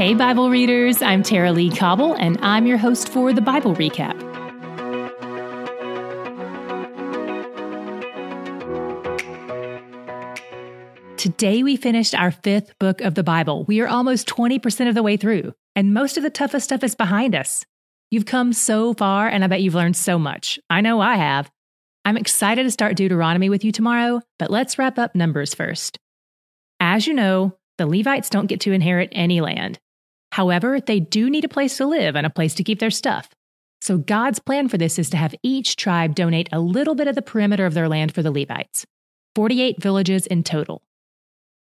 Hey, Bible readers, I'm Tara-Leigh Cobble, and I'm your host for the Bible Recap. Today, we finished our fifth book of the Bible. We are almost 20% of the way through, and most of the toughest stuff is behind us. You've come so far, and I bet you've learned so much. I know I have. I'm excited to start Deuteronomy with you tomorrow, but let's wrap up Numbers first. As you know, the Levites don't get to inherit any land. However, they do need a place to live and a place to keep their stuff. So God's plan for this is to have each tribe donate a little bit of the perimeter of their land for the Levites 48 villages in total.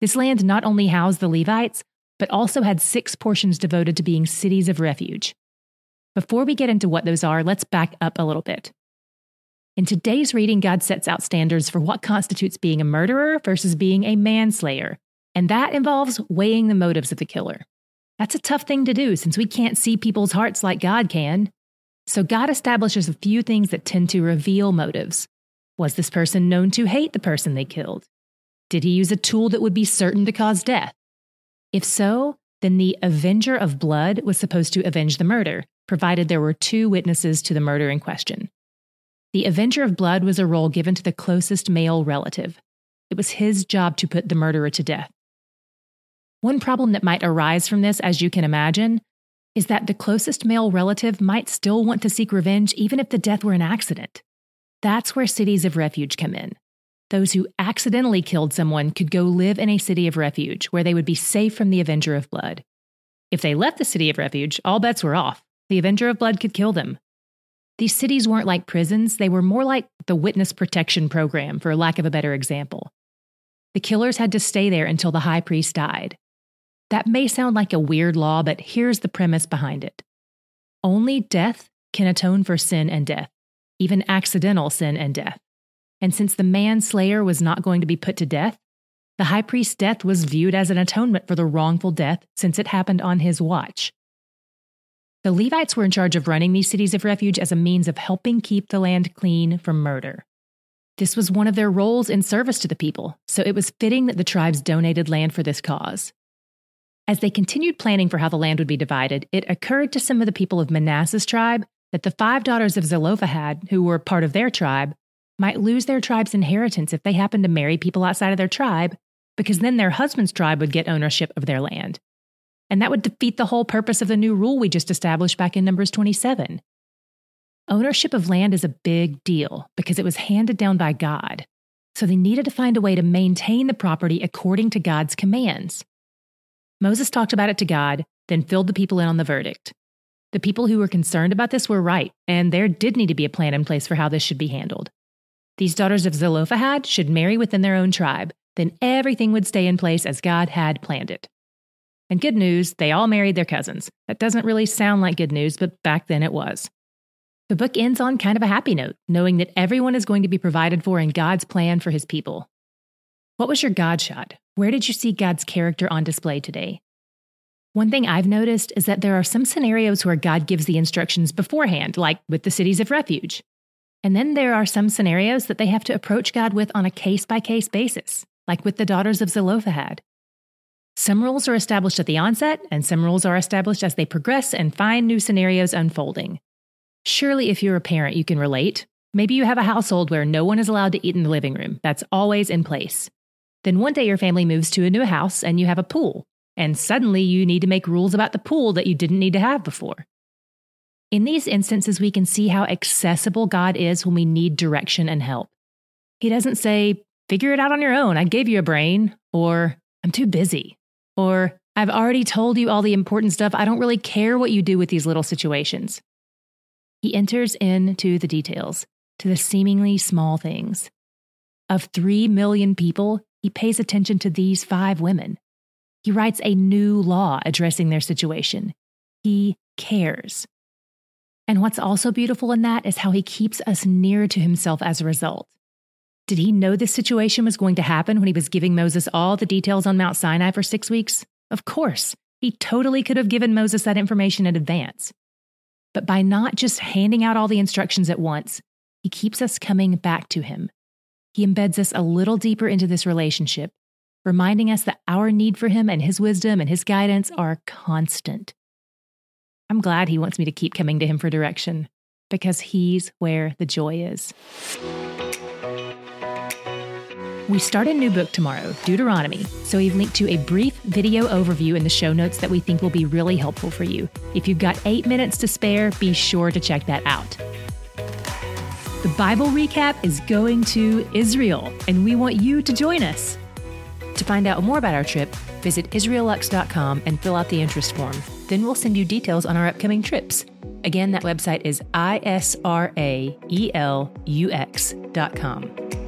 This land not only housed the Levites, but also had six portions devoted to being cities of refuge. Before we get into what those are, let's back up a little bit. In today's reading, God sets out standards for what constitutes being a murderer versus being a manslayer, and that involves weighing the motives of the killer. That's a tough thing to do since we can't see people's hearts like God can. So God establishes a few things that tend to reveal motives. Was this person known to hate the person they killed? Did he use a tool that would be certain to cause death? If so, then the avenger of blood was supposed to avenge the murder, provided there were two witnesses to the murder in question. The avenger of blood was a role given to the closest male relative. It was his job to put the murderer to death. One problem that might arise from this, as you can imagine, is that the closest male relative might still want to seek revenge even if the death were an accident. That's where cities of refuge come in. Those who accidentally killed someone could go live in a city of refuge where they would be safe from the Avenger of Blood. If they left the city of refuge, all bets were off. The Avenger of Blood could kill them. These cities weren't like prisons, they were more like the witness protection program, for lack of a better example. The killers had to stay there until the high priest died. That may sound like a weird law, but here's the premise behind it only death can atone for sin and death, even accidental sin and death. And since the manslayer was not going to be put to death, the high priest's death was viewed as an atonement for the wrongful death since it happened on his watch. The Levites were in charge of running these cities of refuge as a means of helping keep the land clean from murder. This was one of their roles in service to the people, so it was fitting that the tribes donated land for this cause. As they continued planning for how the land would be divided, it occurred to some of the people of Manasseh's tribe that the five daughters of Zelophehad, who were part of their tribe, might lose their tribe's inheritance if they happened to marry people outside of their tribe, because then their husband's tribe would get ownership of their land. And that would defeat the whole purpose of the new rule we just established back in Numbers 27. Ownership of land is a big deal because it was handed down by God. So they needed to find a way to maintain the property according to God's commands. Moses talked about it to God, then filled the people in on the verdict. The people who were concerned about this were right, and there did need to be a plan in place for how this should be handled. These daughters of Zelophehad should marry within their own tribe, then everything would stay in place as God had planned it. And good news, they all married their cousins. That doesn't really sound like good news, but back then it was. The book ends on kind of a happy note, knowing that everyone is going to be provided for in God's plan for his people. What was your God shot? Where did you see God's character on display today? One thing I've noticed is that there are some scenarios where God gives the instructions beforehand, like with the cities of refuge. And then there are some scenarios that they have to approach God with on a case by case basis, like with the daughters of Zelophehad. Some rules are established at the onset, and some rules are established as they progress and find new scenarios unfolding. Surely, if you're a parent, you can relate. Maybe you have a household where no one is allowed to eat in the living room. That's always in place. Then one day your family moves to a new house and you have a pool, and suddenly you need to make rules about the pool that you didn't need to have before. In these instances, we can see how accessible God is when we need direction and help. He doesn't say, figure it out on your own, I gave you a brain, or I'm too busy, or I've already told you all the important stuff, I don't really care what you do with these little situations. He enters into the details, to the seemingly small things. Of 3 million people, he pays attention to these five women. He writes a new law addressing their situation. He cares. And what's also beautiful in that is how he keeps us near to himself as a result. Did he know this situation was going to happen when he was giving Moses all the details on Mount Sinai for six weeks? Of course. He totally could have given Moses that information in advance. But by not just handing out all the instructions at once, he keeps us coming back to him he embeds us a little deeper into this relationship, reminding us that our need for Him and His wisdom and His guidance are constant. I'm glad He wants me to keep coming to Him for direction because He's where the joy is. We start a new book tomorrow, Deuteronomy, so we've linked to a brief video overview in the show notes that we think will be really helpful for you. If you've got eight minutes to spare, be sure to check that out. Bible recap is going to Israel, and we want you to join us. To find out more about our trip, visit israelux.com and fill out the interest form. Then we'll send you details on our upcoming trips. Again, that website is israelux.com.